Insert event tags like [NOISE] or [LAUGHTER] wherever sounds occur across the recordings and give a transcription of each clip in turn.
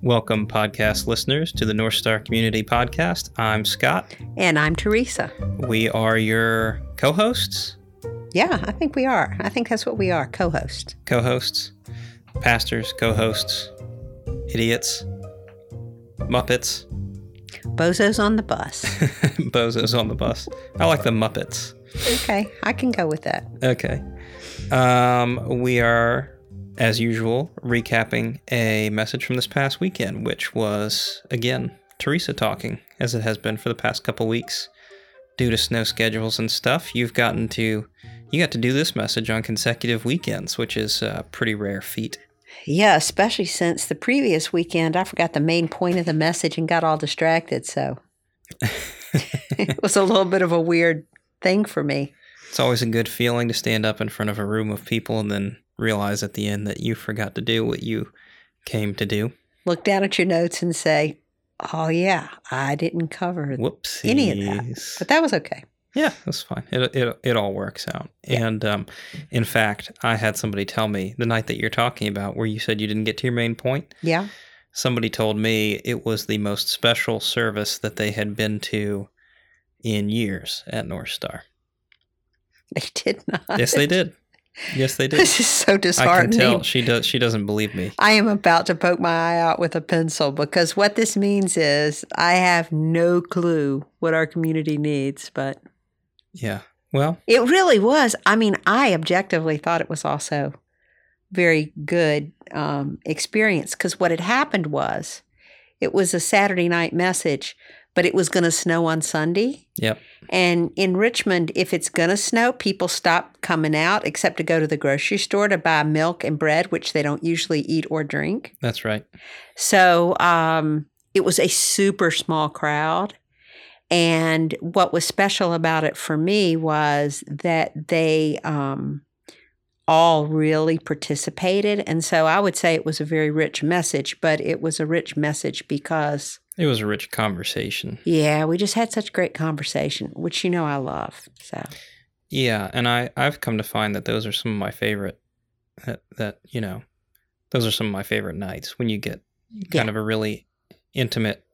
Welcome, podcast listeners, to the North Star Community Podcast. I'm Scott. And I'm Teresa. We are your co hosts. Yeah, I think we are. I think that's what we are co hosts. Co hosts, pastors, co hosts, idiots, Muppets, Bozos on the bus. [LAUGHS] bozos on the bus. I like the Muppets. okay, I can go with that. Okay. Um, we are as usual, recapping a message from this past weekend, which was, again, Teresa talking, as it has been for the past couple weeks. Due to snow schedules and stuff, you've gotten to you got to do this message on consecutive weekends, which is a pretty rare feat. Yeah, especially since the previous weekend I forgot the main point of the message and got all distracted, so [LAUGHS] it was a little bit of a weird thing for me. It's always a good feeling to stand up in front of a room of people and then realize at the end that you forgot to do what you came to do. Look down at your notes and say, "Oh yeah, I didn't cover Whoops, any of that." But that was okay. Yeah, that's fine. It it it all works out. Yeah. And um, in fact, I had somebody tell me the night that you're talking about, where you said you didn't get to your main point. Yeah. Somebody told me it was the most special service that they had been to in years at North Star. They did not. Yes, they did. Yes, they did. [LAUGHS] This is so disheartening. I can tell she does. She doesn't believe me. I am about to poke my eye out with a pencil because what this means is I have no clue what our community needs. But yeah, well, it really was. I mean, I objectively thought it was also very good um, experience because what had happened was it was a Saturday night message but it was going to snow on Sunday. Yep. And in Richmond, if it's going to snow, people stop coming out except to go to the grocery store to buy milk and bread, which they don't usually eat or drink. That's right. So um, it was a super small crowd. And what was special about it for me was that they um, all really participated. And so I would say it was a very rich message, but it was a rich message because it was a rich conversation. Yeah, we just had such great conversation, which you know I love. So Yeah, and I I've come to find that those are some of my favorite that that, you know, those are some of my favorite nights when you get kind of a really intimate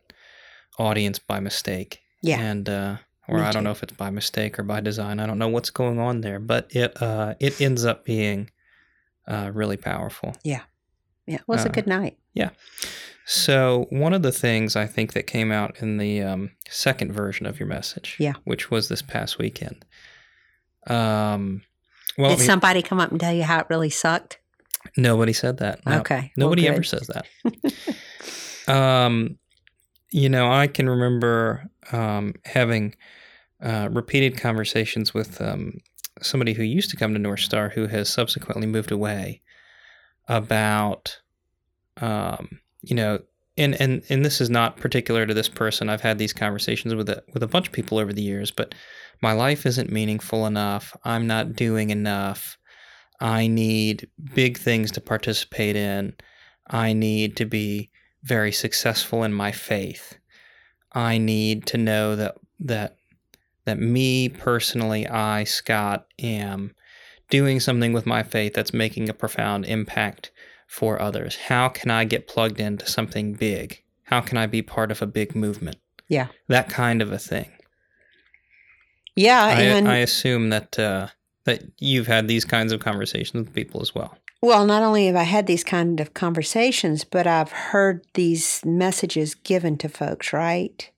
audience by mistake. Yeah. And uh or I don't know if it's by mistake or by design. I don't know what's going on there, but it uh it ends up being uh really powerful. Yeah. Yeah, it was uh, a good night. Yeah. So, one of the things I think that came out in the um, second version of your message, yeah, which was this past weekend. Um, well, did somebody come up and tell you how it really sucked? Nobody said that. No. Okay, nobody well, ever says that. [LAUGHS] um, you know, I can remember um, having uh, repeated conversations with um, somebody who used to come to North Star, who has subsequently moved away, about um, you know, and and and this is not particular to this person. I've had these conversations with a with a bunch of people over the years, but my life isn't meaningful enough. I'm not doing enough. I need big things to participate in. I need to be very successful in my faith. I need to know that that that me personally, I Scott am doing something with my faith that's making a profound impact for others? How can I get plugged into something big? How can I be part of a big movement? Yeah. That kind of a thing. Yeah, I, and I assume that uh, that you've had these kinds of conversations with people as well. Well, not only have I had these kind of conversations, but I've heard these messages given to folks, right?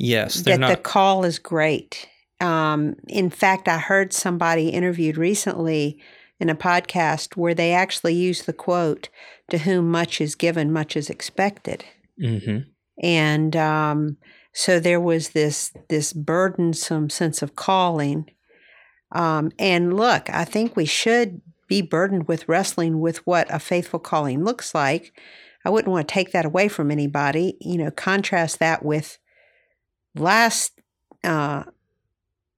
Yes, that not... the call is great. Um, in fact, I heard somebody interviewed recently in a podcast where they actually used the quote, to whom much is given, much is expected. Mm-hmm. And um, so there was this this burdensome sense of calling. Um, and look, I think we should be burdened with wrestling with what a faithful calling looks like. I wouldn't want to take that away from anybody. You know, contrast that with last uh,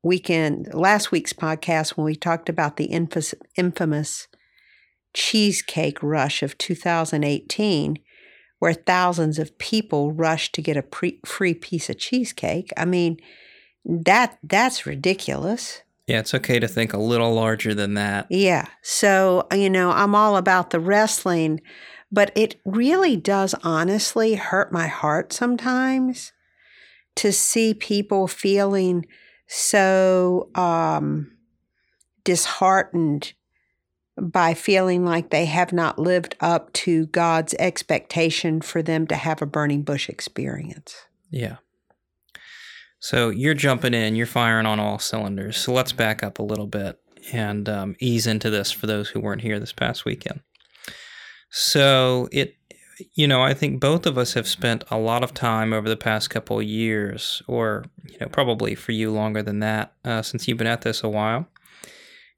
weekend, last week's podcast, when we talked about the infamous cheesecake rush of 2018, where thousands of people rushed to get a pre- free piece of cheesecake. I mean, That that's ridiculous. Yeah, it's okay to think a little larger than that. Yeah. So, you know, I'm all about the wrestling, but it really does honestly hurt my heart sometimes to see people feeling so um, disheartened by feeling like they have not lived up to God's expectation for them to have a burning bush experience. Yeah. So you're jumping in, you're firing on all cylinders. So let's back up a little bit and um, ease into this for those who weren't here this past weekend. So it, you know, I think both of us have spent a lot of time over the past couple of years, or you know, probably for you longer than that, uh, since you've been at this a while,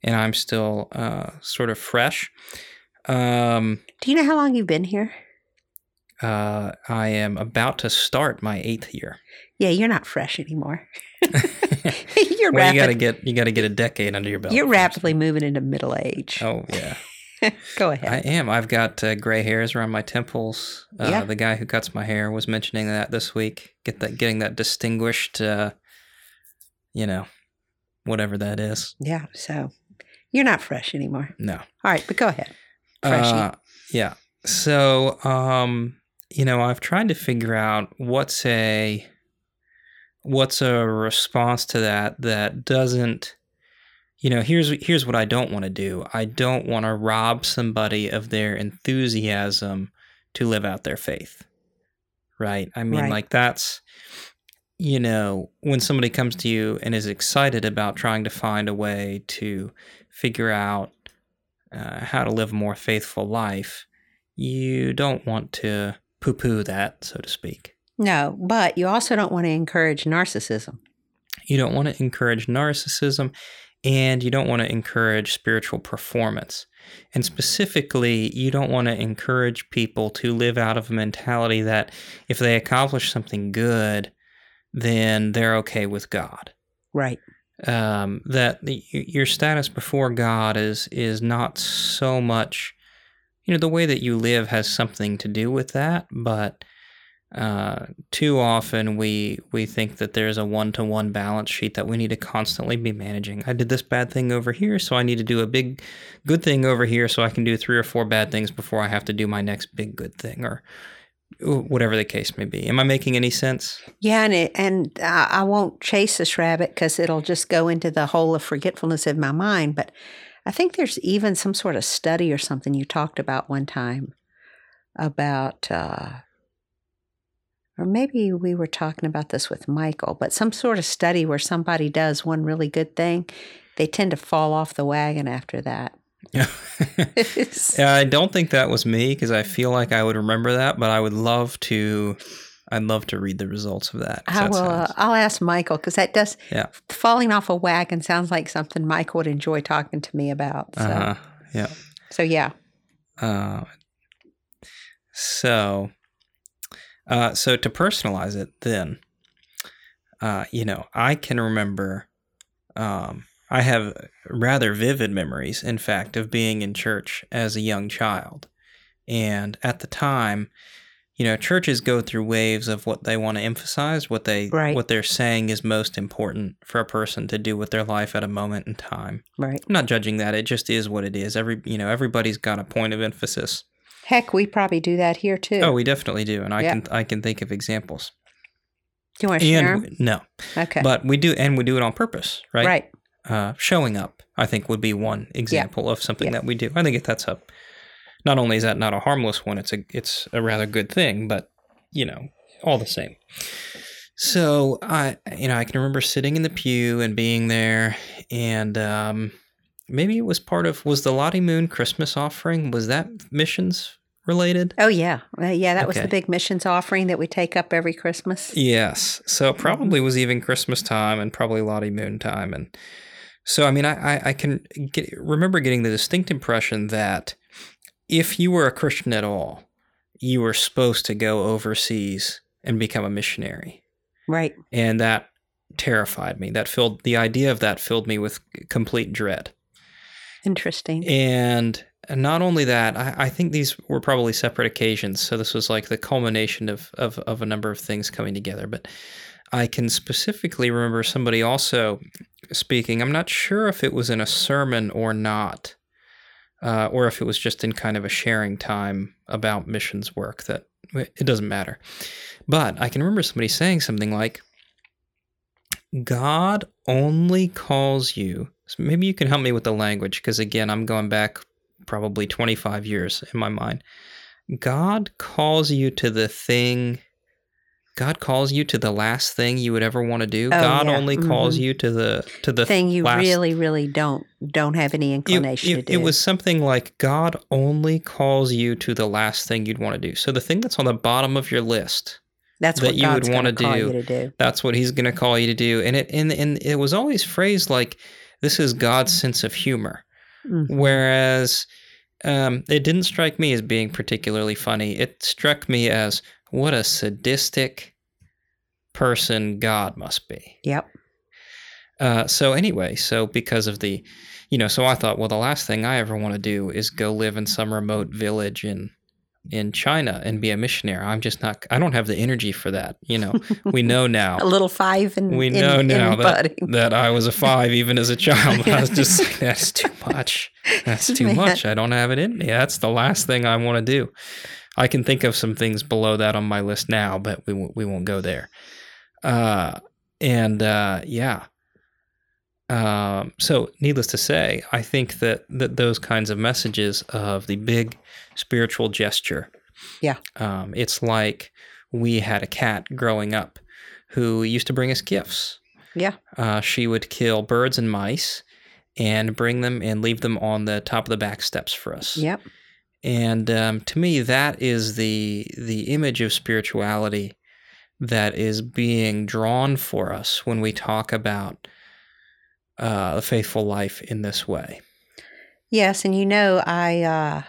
and I'm still uh, sort of fresh. Um, Do you know how long you've been here? uh, I am about to start my eighth year. Yeah, you're not fresh anymore. [LAUGHS] you're well, you got to get you got to get a decade under your belt. you're first. rapidly moving into middle age. Oh yeah, [LAUGHS] Go ahead. I am. I've got uh, gray hairs around my temples. Uh, Yeah. The guy who cuts my hair was mentioning that this week. Get that, getting that distinguished, uh, you know, whatever that is. yeah, so you're not fresh anymore. No. All right, but go ahead. Freshy. Uh, yeah. So, um, you know, I've tried to figure out what's a what's a response to that that doesn't you know, here's here's what I don't want to do. I don't want to rob somebody of their enthusiasm to live out their faith. Right? I mean, Right. like that's you know, when somebody comes to you and is excited about trying to find a way to figure out uh, how to live a more faithful life, you don't want to poo poo that, so to speak. No, but you also don't want to encourage narcissism. You don't want to encourage narcissism and you don't want to encourage spiritual performance. And specifically, you don't want to encourage people to live out of a mentality that if they accomplish something good, then they're okay with God. Right. um, that the, your status before God is is not so much, you know, the way that you live has something to do with that, but uh, too often we we think that there's a one to one balance sheet that we need to constantly be managing. I did this bad thing over here, so I need to do a big good thing over here, so I can do three or four bad things before I have to do my next big good thing, or whatever the case may be. Am I making any sense? Yeah, and it, and I, I won't chase this rabbit because it'll just go into the hole of forgetfulness of my mind. But I think there's even some sort of study or something you talked about one time about, uh, or maybe we were talking about this with Michael, but some sort of study where somebody does one really good thing, they tend to fall off the wagon after that. Yeah, [LAUGHS] I don't think that was me because I feel like I would remember that, but I would love to. I'd love to read the results of that. I that will. Uh, I'll ask Michael because that does. Yeah. Falling off a wagon sounds like something Michael would enjoy talking to me about. So, uh-huh. Yeah. so yeah. Uh, so, uh, so to personalize it, then, uh, you know, I can remember. Um, I have rather vivid memories, in fact, of being in church as a young child, and at the time, you know, churches go through waves of what they want to emphasize, what they Right. what they're saying is most important for a person to do with their life at a moment in time. Right. I'm not judging that; it just is what it is. Every you know, everybody's got a point of emphasis. Heck, we probably do that here too. Oh, we definitely do, and I Yeah. can I can think of examples. do you want to share no, Okay. but we do, and we do it on purpose, right? right. Uh, showing up, I think, would be one example of something Yeah. that we do. I think if that's a. Not only is that not a harmless one, it's a it's a rather good thing, but you know, all the same. So I, you know, I can remember sitting in the pew and being there, and um, maybe it was part of was the Lottie Moon Christmas offering. Was that missions related? Oh yeah. Uh, yeah, that was the big missions offering that we take up every Christmas. Yes. So it probably was even Christmas time and probably Lottie Moon time. And so, I mean, I, I, I can get, remember getting the distinct impression that if you were a Christian at all, you were supposed to go overseas and become a missionary. Right. And that terrified me. That filled the idea of that filled me with complete dread. Interesting. And not only that, I, I think these were probably separate occasions. So this was like the culmination of, of, of a number of things coming together. But I can specifically remember somebody also speaking. I'm not sure if it was in a sermon or not, uh, or if it was just in kind of a sharing time about missions work. That it doesn't matter. But I can remember somebody saying something like, God only calls you. So maybe you can help me with the language because, again, I'm going back probably 25 years in my mind. God calls you to the thing. God calls you to the last thing you would ever want to do. Oh, God yeah. only calls Mhm. you to the to the thing you last really, really don't don't have any inclination to do. it was something like God only calls you to the last thing you'd want to do. So the thing that's on the bottom of your list, That's that what you would wanna going to do. do. that's what He's going to call you to do. And it and and it was always phrased like this is God's sense of humor. Mhm. Whereas um, it didn't strike me as being particularly funny. It struck me as what a sadistic person God must be. Yep. Uh, so anyway, so because of the, you know, so I thought, well, the last thing I ever want to do is go live in some remote village in in China and be a missionary. I'm just not. I don't have the energy for that. You know, we [LAUGHS] know now. A little five and We in, know in now that, that I was a five even as a child. [LAUGHS] I was just like, that's too much. That's too Man. much. I don't have it in me. That's the last thing I want to do. I can think of some things below that on my list now, but we won't, we won't go there. Uh, and uh, yeah. Um, so, needless to say, I think that, that those kinds of messages of the big spiritual gesture, Yeah. um, it's like we had a cat growing up who used to bring us gifts. Yeah. Uh, she would kill birds and mice and bring them and leave them on the top of the back steps for us. Yep. And um, to me, that is the the image of spirituality that is being drawn for us when we talk about uh, a faithful life in this way. Yes, and you know, I uh,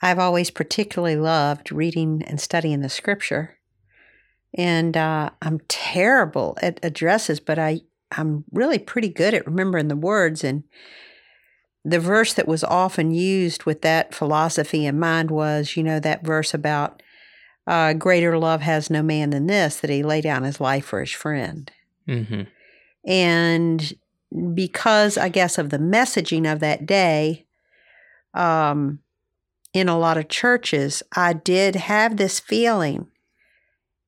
I've always particularly loved reading and studying the scripture, and uh, I'm terrible at addresses, but I I'm really pretty good at remembering the words. And the verse that was often used with that philosophy in mind was, you know, that verse about uh, greater love has no man than this, that he lay down his life for his friend. hmm And because I guess of the messaging of that day, um, in a lot of churches, I did have this feeling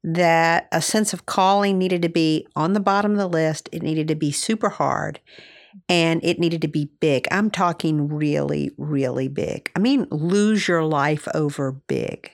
that a sense of calling needed to be on the bottom of the list. It needed to be super hard and it needed to be big. I'm talking really, really big. I mean, lose your life over big.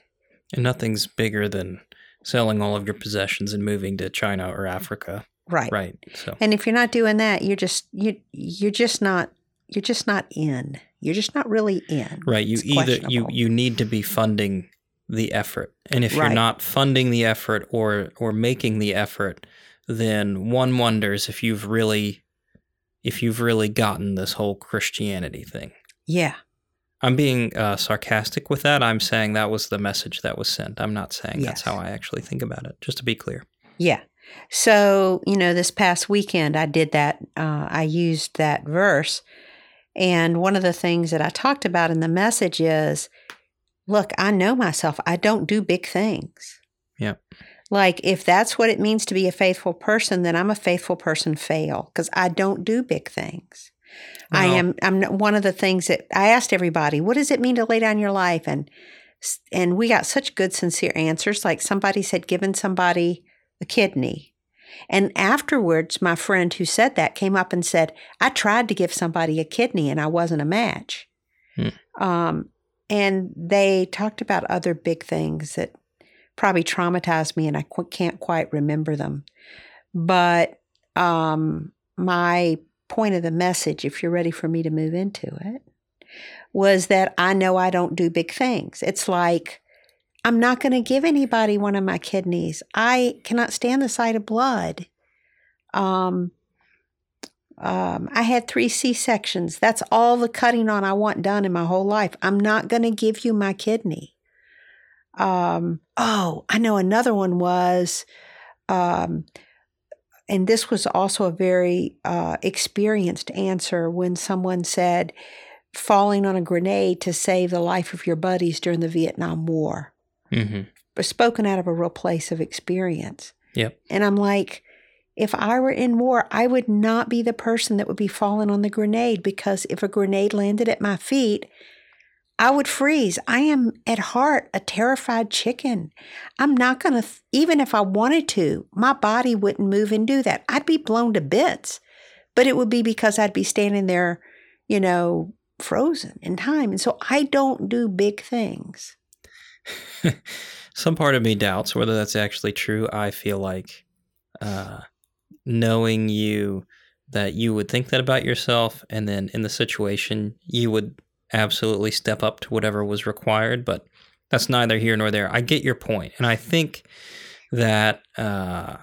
And nothing's bigger than selling all of your possessions and moving to China or Africa. Right. Right. So And if you're not doing that, you're just you you're just not you're just not in. You're just not really in. right, you It's either you you need to be funding the effort. And if you're not funding the effort or or making the effort, then one wonders if you've really if you've really gotten this whole Christianity thing. Yeah. I'm being uh, sarcastic with that. I'm saying that was the message that was sent. I'm not saying that's how I actually think about it. Just to be clear. Yeah. So, you know, this past weekend I did that. Uh, I used that verse. And one of the things that I talked about in the message is look, I know myself. I don't do big things. Yep. Like, if that's what it means to be a faithful person, then I'm a faithful person fail because I don't do big things. I am. I'm one of the things that I asked everybody. What does it mean to lay down your life? And and we got such good, sincere answers. Like somebody said, giving somebody a kidney. And afterwards, my friend who said that came up and said, I tried to give somebody a kidney and I wasn't a match. Hmm. Um, and they talked about other big things that probably traumatized me and I qu- can't quite remember them. But um, my point of the message, if you're ready for me to move into it, was that I know I don't do big things. It's like, I'm not going to give anybody one of my kidneys. I cannot stand the sight of blood. Um, um, I had three C sections. That's all the cutting on I want done in my whole life. I'm not going to give you my kidney. Um, oh, I know another one was, um, and this was also a very uh, experienced answer when someone said, falling on a grenade to save the life of your buddies during the Vietnam War hmm but spoken out of a real place of experience. Yep. And I'm like, if I were in war, I would not be the person that would be falling on the grenade because if a grenade landed at my feet, I would freeze. I am at heart a terrified chicken. I'm not going to, even if I wanted to, my body wouldn't move and do that. I'd be blown to bits, but it would be because I'd be standing there, you know, frozen in time. And so I don't do big things. [LAUGHS] Some part of me doubts whether that's actually true. I feel like uh, knowing you that you would think that about yourself, and then in the situation, you would absolutely step up to whatever was required. But that's neither here nor there. I get your point, and I think that. Uh,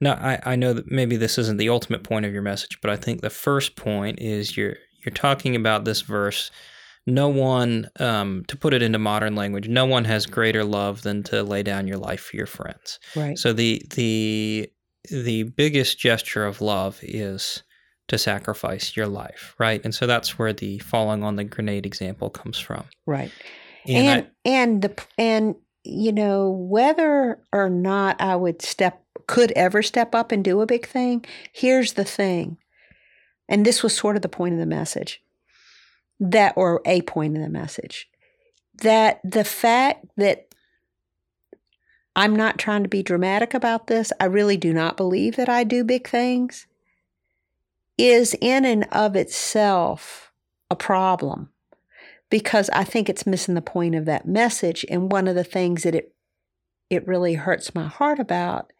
now, I, I know that maybe this isn't the ultimate point of your message, but I think the first point is you're you're talking about this verse no one, um, to put it into modern language, no one has greater love than to lay down your life for your friends. Right. So the the the biggest gesture of love is to sacrifice your life, right? And so that's where the falling on the grenade example comes from. Right. And and, I, and the and you know whether or not I would step could ever step up and do a big thing. Here's the thing. And this was sort of the point of the message that or a point in the message that the fact that I'm not trying to be dramatic about this, I really do not believe that I do big things, is in and of itself a problem because I think it's missing the point of that message. And one of the things that it it really hurts my heart about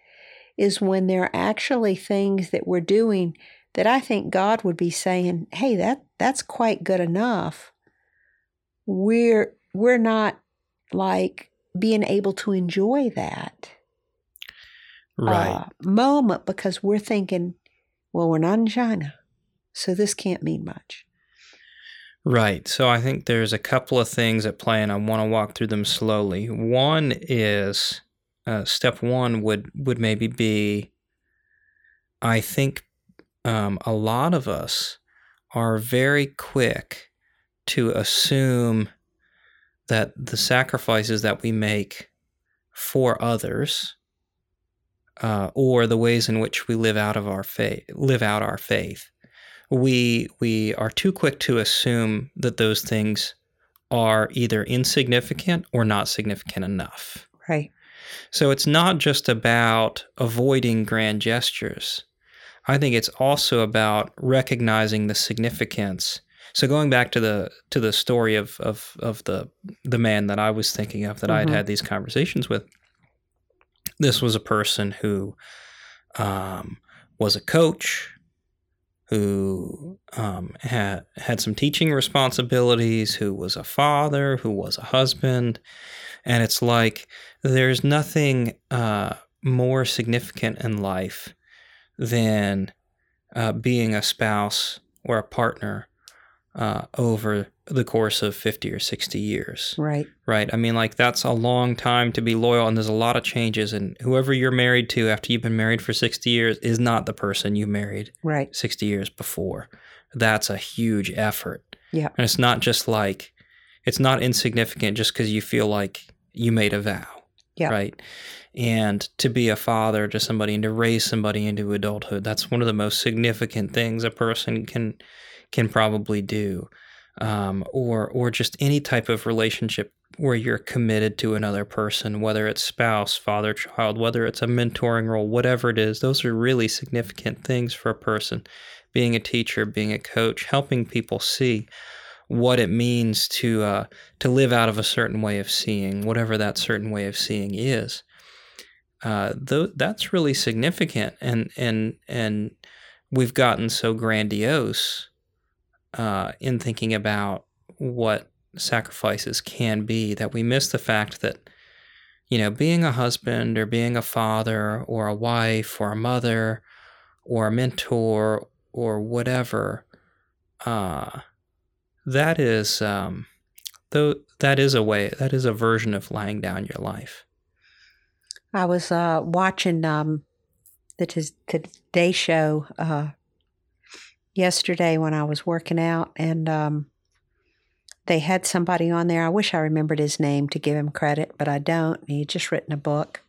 is when there are actually things that we're doing that I think God would be saying, "Hey, that that's quite good enough." We're we're not like being able to enjoy that right uh, moment because we're thinking, well, we're not in China, so this can't mean much. Right. So I think there's a couple of things at play, and I want to walk through them slowly. One is uh, step one would would maybe be, I think um, a lot of us are very quick to assume that the sacrifices that we make for others uh, or the ways in which we live out of our faith live out our faith we we are too quick to assume that those things are either insignificant or not significant enough. Right. So it's not just about avoiding grand gestures I think it's also about recognizing the significance. So going back to the to the story of of of the the man that I was thinking of that mm-hmm. I had had these conversations with, this was a person who um, was a coach, who um, had had some teaching responsibilities, who was a father, who was a husband, and it's like there's nothing uh, more significant in life than uh, being a spouse or a partner uh, over the course of 50 or 60 years. Right. Right. I mean, like, that's a long time to be loyal, and there's a lot of changes. And whoever you're married to after you've been married for 60 years is not the person you married right. 60 years before. That's a huge effort. Yeah. And it's not just like, it's not insignificant just because you feel like you made a vow. Yeah. Right and to be a father to somebody and to raise somebody into adulthood. That's one of the most significant things a person can can probably do um, or or just any type of relationship where you're committed to another person whether it's spouse father child whether it's a mentoring role whatever it is those are really significant things for a person. Being a teacher being a coach helping people see what it means to uh, to live out of a certain way of seeing whatever that certain way of seeing is uh, th- that's really significant, and and and we've gotten so grandiose uh, in thinking about what sacrifices can be that we miss the fact that you know being a husband or being a father or a wife or a mother or a mentor or whatever uh, that is um, though that is a way that is a version of laying down your life I was uh, watching um, the t- Today Show uh, yesterday when I was working out, and um, they had somebody on there. I wish I remembered his name to give him credit, but I don't. He had just written a book,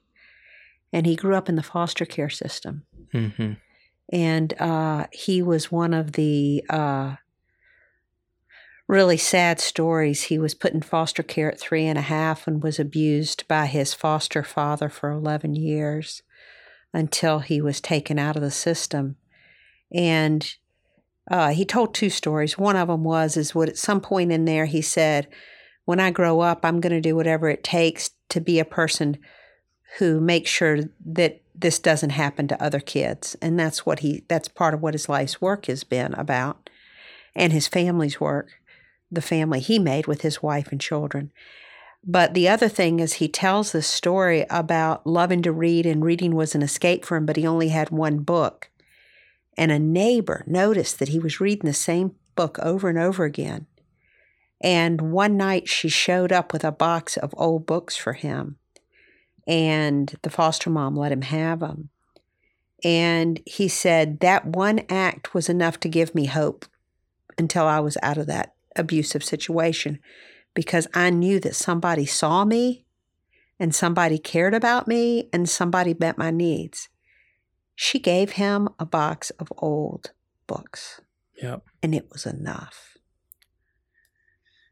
and he grew up in the foster care system. hmm And uh, he was one of the uh, really sad stories. He was put in foster care at three and a half and was abused by his foster father for 11 years until he was taken out of the system. And uh, he told two stories. One of them was is what at some point in there he said, "When I grow up, I'm going to do whatever it takes to be a person who makes sure that this doesn't happen to other kids." And that's what he that's part of what his life's work has been about, and his family's work, the family he made with his wife and children. But the other thing is, he tells this story about loving to read, and reading was an escape for him, but he only had one book. And a neighbor noticed that he was reading the same book over and over again. And one night she showed up with a box of old books for him. And the foster mom let him have them. And he said, That one act was enough to give me hope until I was out of that abusive situation because I knew that somebody saw me and somebody cared about me and somebody met my needs. She gave him a box of old books, Yep. and it was enough.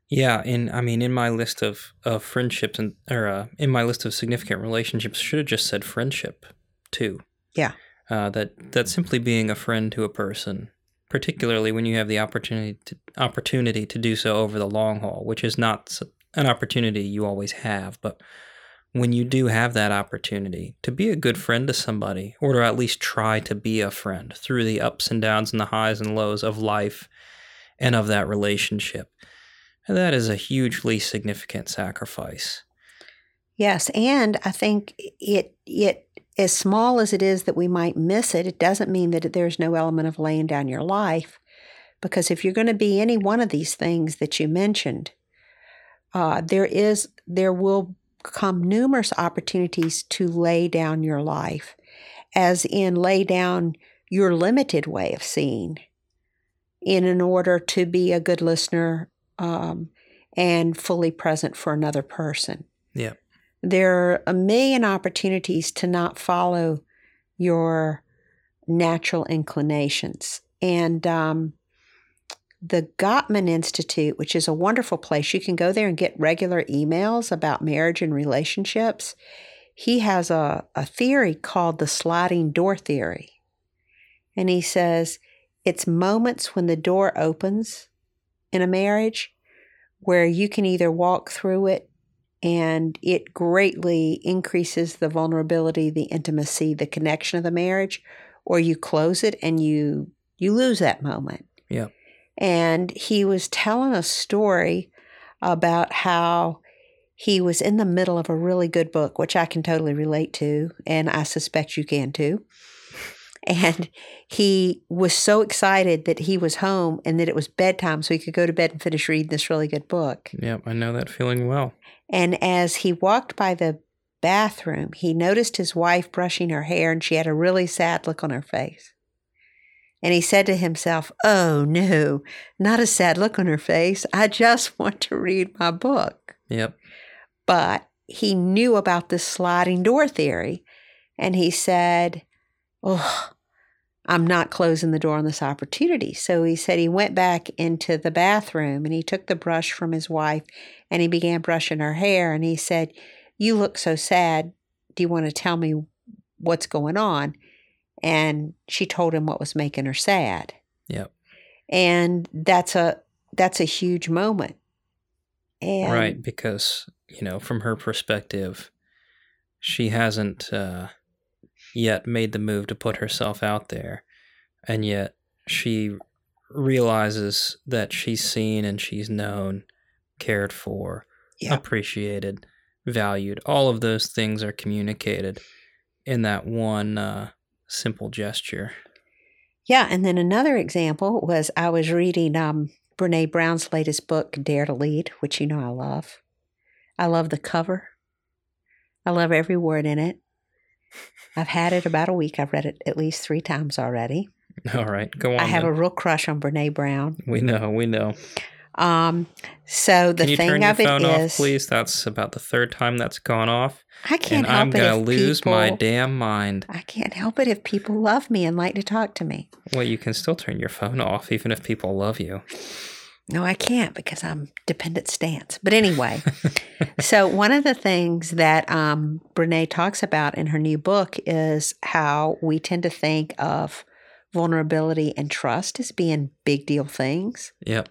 Yeah, in I mean, in my list of of friendships and or uh, in my list of significant relationships, should have just said friendship too. Yeah. Uh, that that simply being a friend to a person, particularly when you have the opportunity to opportunity to do so over the long haul, which is not an opportunity you always have, but when you do have that opportunity to be a good friend to somebody, or to at least try to be a friend through the ups and downs and the highs and lows of life and of that relationship. That is a hugely significant sacrifice. Yes, and I think it it as small as it is that we might miss it, it doesn't mean that there's no element of laying down your life. Because if you're going to be any one of these things that you mentioned, uh, there is there will come numerous opportunities to lay down your life, as in lay down your limited way of seeing, in an order to be a good listener um, and fully present for another person Yep. There are a million opportunities to not follow your natural inclinations. And um, the Gottman Institute, which is a wonderful place, you can go there and get regular emails about marriage and relationships. He has a, a theory called the sliding door theory. And he says it's moments when the door opens in a marriage where you can either walk through it and it greatly increases the vulnerability, the intimacy, the connection of the marriage, or you close it and you you lose that moment. Yeah. And he was telling a story about how he was in the middle of a really good book, which I can totally relate to, and I suspect you can too. And he was so excited that he was home and that it was bedtime so he could go to bed and finish reading this really good book. Yep. I know that feeling well. And as he walked by the bathroom, he noticed his wife brushing her hair and she had a really sad look on her face. And he said to himself, Oh no, not a sad look on her face. I just [LAUGHS] want to read my book. Yep. But he knew about this sliding door theory. And he said, Oh, I'm not closing the door on this opportunity. So he said he went back into the bathroom and he took the brush from his wife and he began brushing her hair. And he said, You look so sad. Do you want to tell me what's going on? And she told him what was making her sad. Yep. And that's a that's a huge moment. And right. Because, you know, from her perspective, she hasn't uh, yet made the move to put herself out there. And yet she realizes that she's seen and she's known, cared for, Yeah. appreciated, valued. All of those things are communicated in that one uh, simple gesture. Yeah, and then another example was I was reading um, Brene Brown's latest book, Dare to Lead, which you know I love. I love the cover. I love every word in it. I've had it about a week. I've read it at least three times already. [LAUGHS] All right, go on. I have then. a real crush on Brene Brown. we know, we know. Um, so the Can you thing turn your of it phone off, is, please? That's about the third time that's gone off, I can't and help I'm it gonna if lose my damn mind. I can't help it if people love me and like to talk to me. Well, you can still turn your phone off even if people love you. No, I can't because I'm dependent stance. But anyway, [LAUGHS] so one of the things that um, Brene talks about in her new book is how we tend to think of vulnerability and trust as being big deal things. Yep.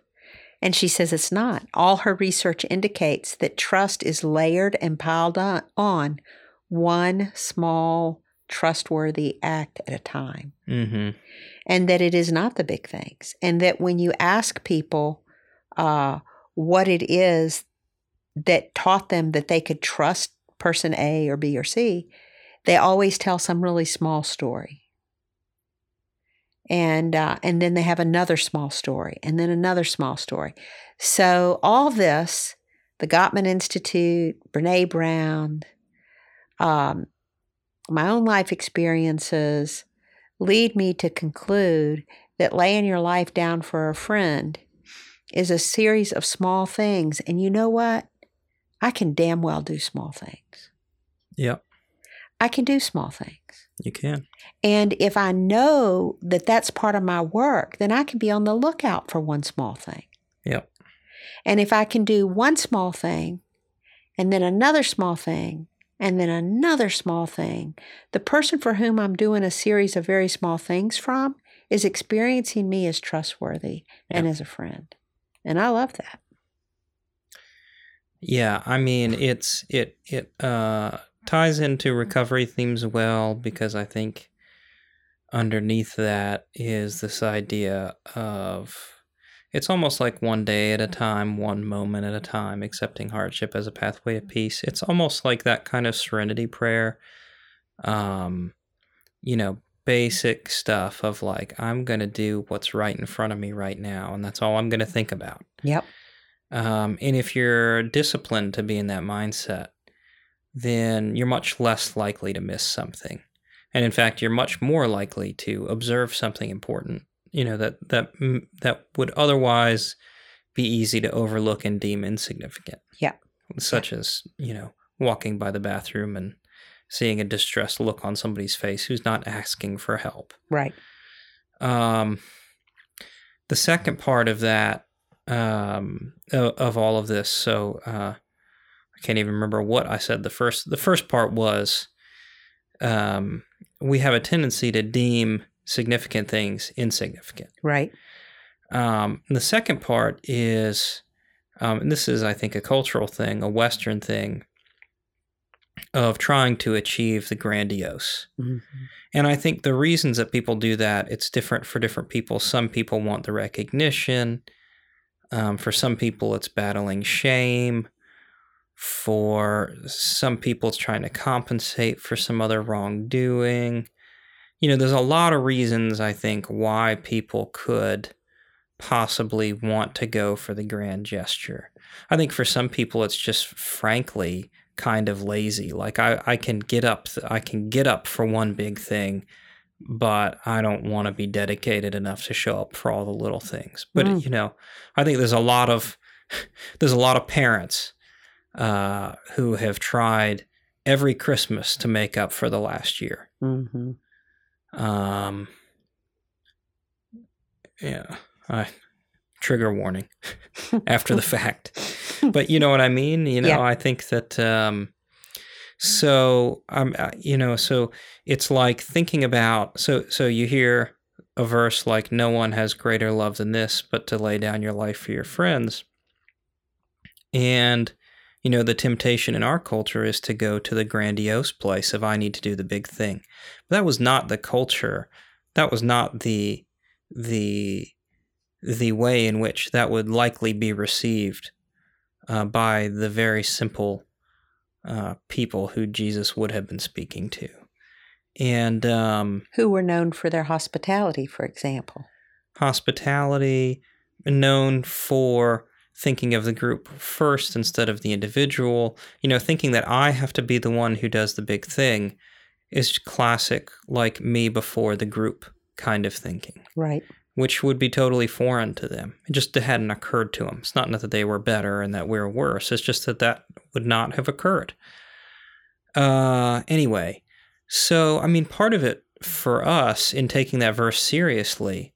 And she says it's not. All her research indicates that trust is layered and piled on, on one small, trustworthy act at a time Mm-hmm. and that it is not the big things. And that when you ask people uh, what it is that taught them that they could trust person A or B or C, they always tell some really small story. And uh, and then they have another small story, and then another small story. So all this, the Gottman Institute, Brene Brown, um, my own life experiences, lead me to conclude that laying your life down for a friend is a series of small things. And you know what? I can damn well do small things. Yep. I can do small things. You can. And if I know that that's part of my work, then I can be on the lookout for one small thing. Yep. And if I can do one small thing and then another small thing and then another small thing, the person for whom I'm doing a series of very small things from is experiencing me as trustworthy and as a friend. And I love that. Yeah, I mean it's it it uh ties into recovery themes well because I think underneath that is this idea of it's almost like one day at a time, one moment at a time, accepting hardship as a pathway to peace. It's almost like that kind of serenity prayer. Um, you know, basic stuff of like, I'm going to do what's right in front of me right now, and that's all I'm going to think about. Yep. Um, and if you're disciplined to be in that mindset, then you're much less likely to miss something. And in fact, you're much more likely to observe something important, you know, that that mm, that would otherwise be easy to overlook and deem insignificant. Yeah. Such as, you know, walking by the bathroom and seeing a distressed look on somebody's face who's not asking for help. Right. Um, the second part of that, um, of, of all of this, so uh, I can't even remember what I said. The first, the first part was, um, we have a tendency to deem significant things insignificant. Right. Um, and the second part is, um, and this is, I think, a cultural thing, a Western thing, of trying to achieve the grandiose. Mhm. And I think the reasons that people do that, it's different for different people. Some people want the recognition. Um, for some people, it's battling shame. For some people, it's trying to compensate for some other wrongdoing. You know, there's a lot of reasons, I think, why people could possibly want to go for the grand gesture. I think for some people, it's just frankly kind of lazy. Like I, I can get up, I can get up for one big thing, but I don't want to be dedicated enough to show up for all the little things. But Mm. you know, I think there's a lot of [LAUGHS] there's a lot of parents uh, who have tried every Christmas to make up for the last year. hmm Um, yeah, I trigger warning [LAUGHS] after the fact. [LAUGHS] But you know what I mean? You know, Yeah. I think that um so um uh, you know, so it's like thinking about so so you hear a verse like no one has greater love than this but to lay down your life for your friends. And you know, the temptation in our culture is to go to the grandiose place of I need to do the big thing. But that was not the culture. That was not the the the way in which that would likely be received uh, by the very simple uh, people who Jesus would have been speaking to. And um, Who were known for their hospitality, for example. hospitality, known for thinking of the group first instead of the individual, you know, thinking that I have to be the one who does the big thing is classic, like me before the group kind of thinking. Right. Which would be totally foreign to them. It just hadn't occurred to them. It's not that they were better and that we're worse. It's just that that would not have occurred. Uh, anyway, so I mean, part of it for us in taking that verse seriously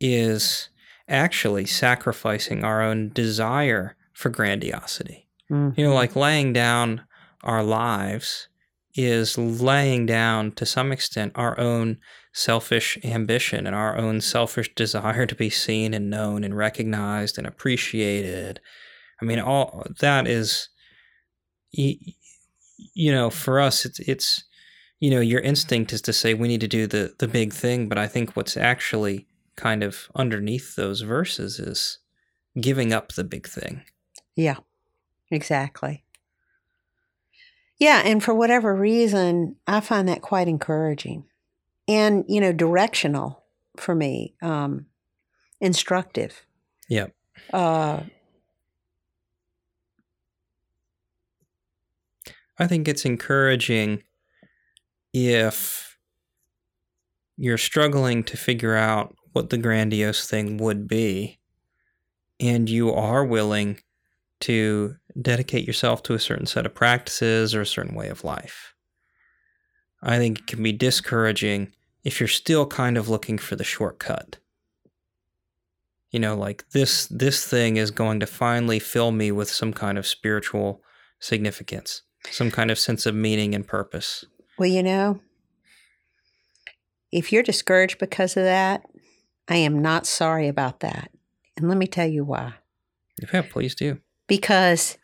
is actually sacrificing our own desire for grandiosity. Mm-hmm. You know, like laying down our lives is laying down to some extent our own selfish ambition and our own selfish desire to be seen and known and recognized and appreciated. I mean, all that is, you know, for us, it's, it's, you know, your instinct is to say we need to do the the big thing, but I think what's actually kind of underneath those verses is giving up the big thing. Yeah, exactly. Yeah, and for whatever reason, I find that quite encouraging and, you know, directional for me, um, instructive. Yep. Uh, I think it's encouraging if you're struggling to figure out what the grandiose thing would be and you are willing to dedicate yourself to a certain set of practices or a certain way of life. I think it can be discouraging if you're still kind of looking for the shortcut. You know, like this this thing is going to finally fill me with some kind of spiritual significance, some kind of sense of meaning and purpose. Well, you know, if you're discouraged because of that, I am not sorry about that. And let me tell you why. Yeah, please do. Because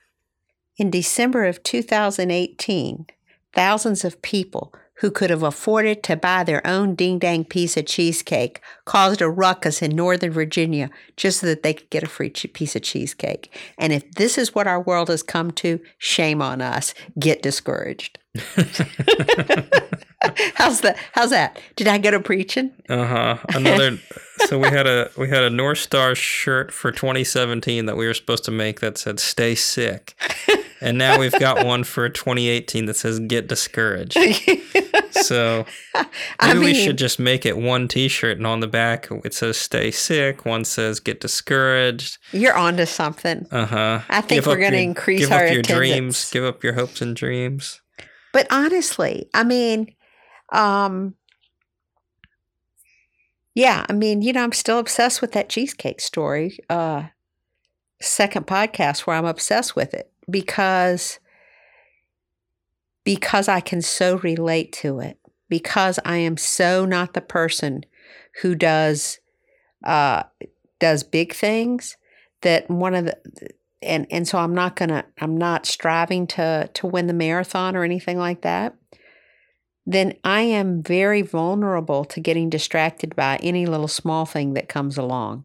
in December of 2018, thousands of people who could have afforded to buy their own ding dang piece of cheesecake caused a ruckus in Northern Virginia just so that they could get a free piece of cheesecake. And if this is what our world has come to, shame on us. Get discouraged. [LAUGHS] how's that? How's that? Did I go to preaching? Uh huh. Another. [LAUGHS] so we had a we had a North Star shirt for 2017 that we were supposed to make that said "Stay sick," and now we've got one for 2018 that says "Get discouraged." [LAUGHS] So maybe I mean, we should just make it one T-shirt, and on the back it says "Stay sick." One says "Get discouraged." You're onto something. Uh huh. I think give we're going to increase give our up your attendance. dreams. Give up your hopes and dreams. But honestly, I mean, um, yeah, I mean, you know, I'm still obsessed with that cheesecake story. Uh, second podcast where I'm obsessed with it because because I can so relate to it because I am so not the person who does uh, does big things that one of the and and so I'm not gonna I'm not striving to to win the marathon or anything like that then I am very vulnerable to getting distracted by any little small thing that comes along.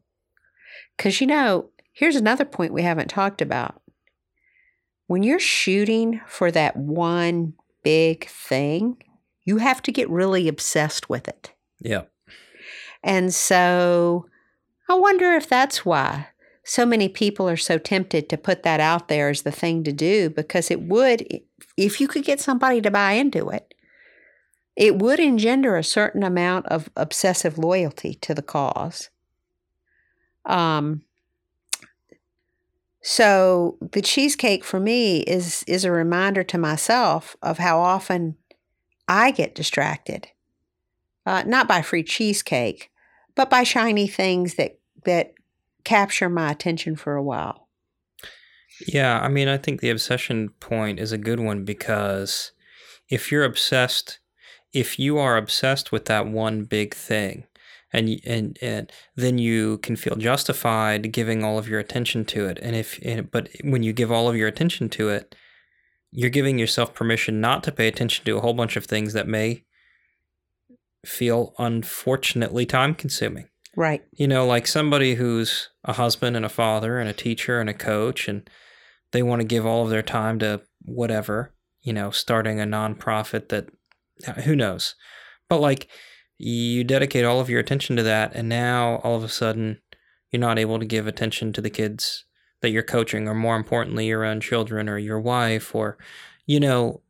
Because, you know, here's another point we haven't talked about. When you're shooting for that one big thing, you have to get really obsessed with it. Yeah. And so I wonder if that's why so many people are so tempted to put that out there as the thing to do because it would, if you could get somebody to buy into it, it would engender a certain amount of obsessive loyalty to the cause. Um, so the cheesecake for me is is a reminder to myself of how often I get distracted, uh, not by free cheesecake, but by shiny things that that capture my attention for a while. Yeah, I mean, I think the obsession point is a good one because if you're obsessed if you are obsessed with that one big thing and and and then you can feel justified giving all of your attention to it. And if and, but when you give all of your attention to it you're giving yourself permission not to pay attention to a whole bunch of things that may feel unfortunately time consuming right. You know like somebody who's a husband and a father and a teacher and a coach and they want to give all of their time to whatever you know starting a nonprofit that who knows? But like you dedicate all of your attention to that, and now all of a sudden you're not able to give attention to the kids that you're coaching, or more importantly, your own children or your wife, or you know,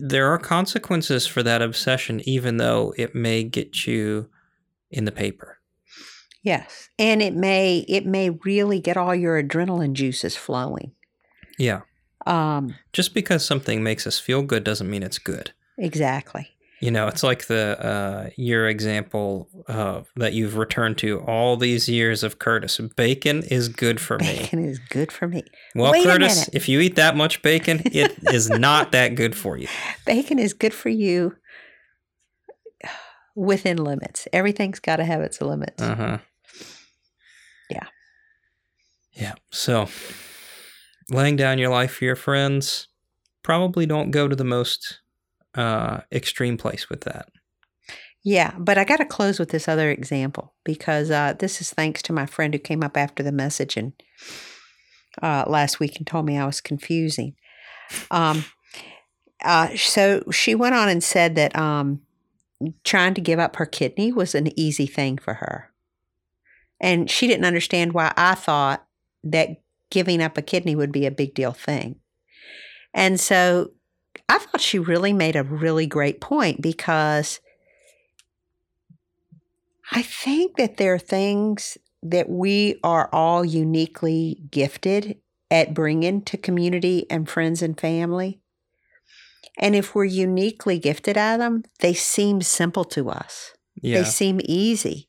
there are consequences for that obsession, even though it may get you in the paper. Yes. And it may it may really get all your adrenaline juices flowing. Yeah. Um Just because something makes us feel good doesn't mean it's good. exactly. You know, it's like the uh, your example uh, that you've returned to all these years of Curtis. Bacon is good for me. Bacon is good for me. Well, Wait Curtis, if you eat that much bacon, it [LAUGHS] is not that good for you. Bacon is good for you within limits. Everything's got to have its limits. Uh huh. Yeah. Yeah. So, laying down your life for your friends, probably don't go to the most uh, extreme place with that. Yeah, but I got to close with this other example because uh, this is thanks to my friend who came up after the message and uh, last week and told me I was confusing. Um, uh, so she went on and said that um, trying to give up her kidney was an easy thing for her, and she didn't understand why I thought that giving up a kidney would be a big deal thing. And so I thought she really made a really great point because I think that there are things that we are all uniquely gifted at bringing to community and friends and family. And if we're uniquely gifted at them, they seem simple to us. Yeah. They seem easy.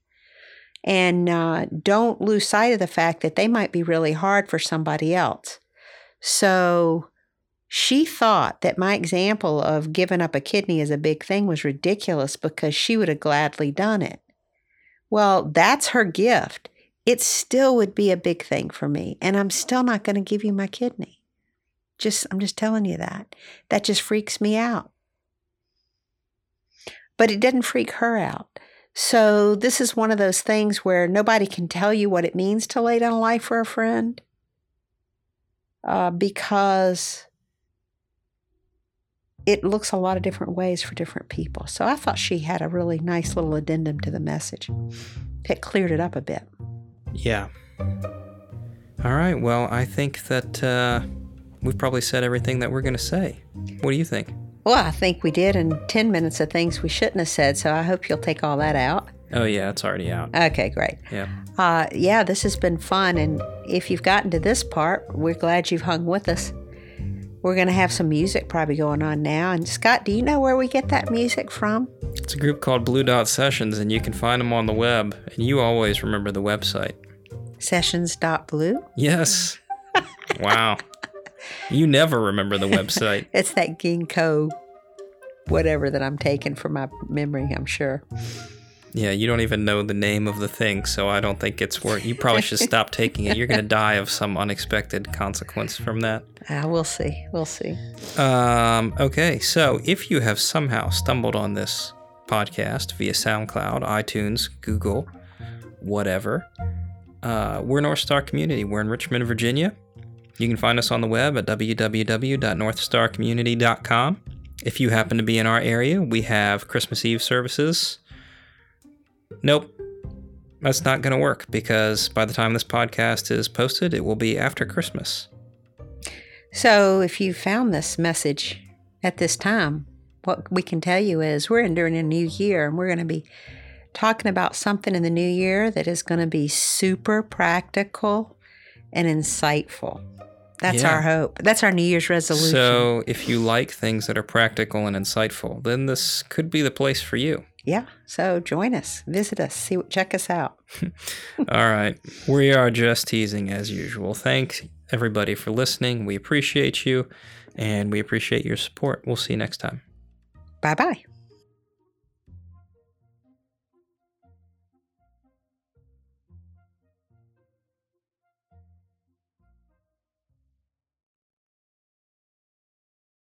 And uh, don't lose sight of the fact that they might be really hard for somebody else. So she thought that my example of giving up a kidney as a big thing was ridiculous because she would have gladly done it. Well, that's her gift. It still would be a big thing for me, and I'm still not going to give you my kidney. Just I'm just telling you that. That just freaks me out. But it didn't freak her out. So this is one of those things where nobody can tell you what it means to lay down a life for a friend. Uh, because it looks a lot of different ways for different people. So I thought she had a really nice little addendum to the message that cleared it up a bit. Yeah. All right. Well, I think that uh, we've probably said everything that we're going to say. What do you think? Well, I think we did in 10 minutes of things we shouldn't have said, so I hope you'll take all that out. Oh, yeah, it's already out. Okay, great. Yeah. Uh, yeah, this has been fun. And if you've gotten to this part, we're glad you've hung with us. We're going to have some music probably going on now. And Scott, do you know where we get that music from? It's a group called Blue Dot Sessions, and you can find them on the web. And you always remember the website. Sessions.blue. Yes. [LAUGHS] wow. You never remember the website. [LAUGHS] It's that ginkgo, whatever that I'm taking from my memory, I'm sure. Yeah, you don't even know the name of the thing, so I don't think it's worth. You probably should [LAUGHS] stop taking it. You're going to die of some unexpected consequence from that. Uh, we'll see. We'll see. Um, okay, so if you have somehow stumbled on this podcast via SoundCloud, iTunes, Google, whatever, uh, we're North Star Community. We're in Richmond, Virginia. You can find us on the web at www.northstarcommunity.com. If you happen to be in our area, we have Christmas Eve services. Nope. That's not going to work because by the time this podcast is posted, it will be after Christmas. So, if you found this message at this time, what we can tell you is we're entering a new year and we're going to be talking about something in the new year that is going to be super practical and insightful. That's Yeah. our hope. That's our New Year's resolution. So, if you like things that are practical and insightful, then this could be the place for you. Yeah. So join us, visit us, see, check us out. [LAUGHS] All right. We are just teasing as usual. Thanks everybody for listening. We appreciate you and we appreciate your support. We'll see you next time. Bye bye.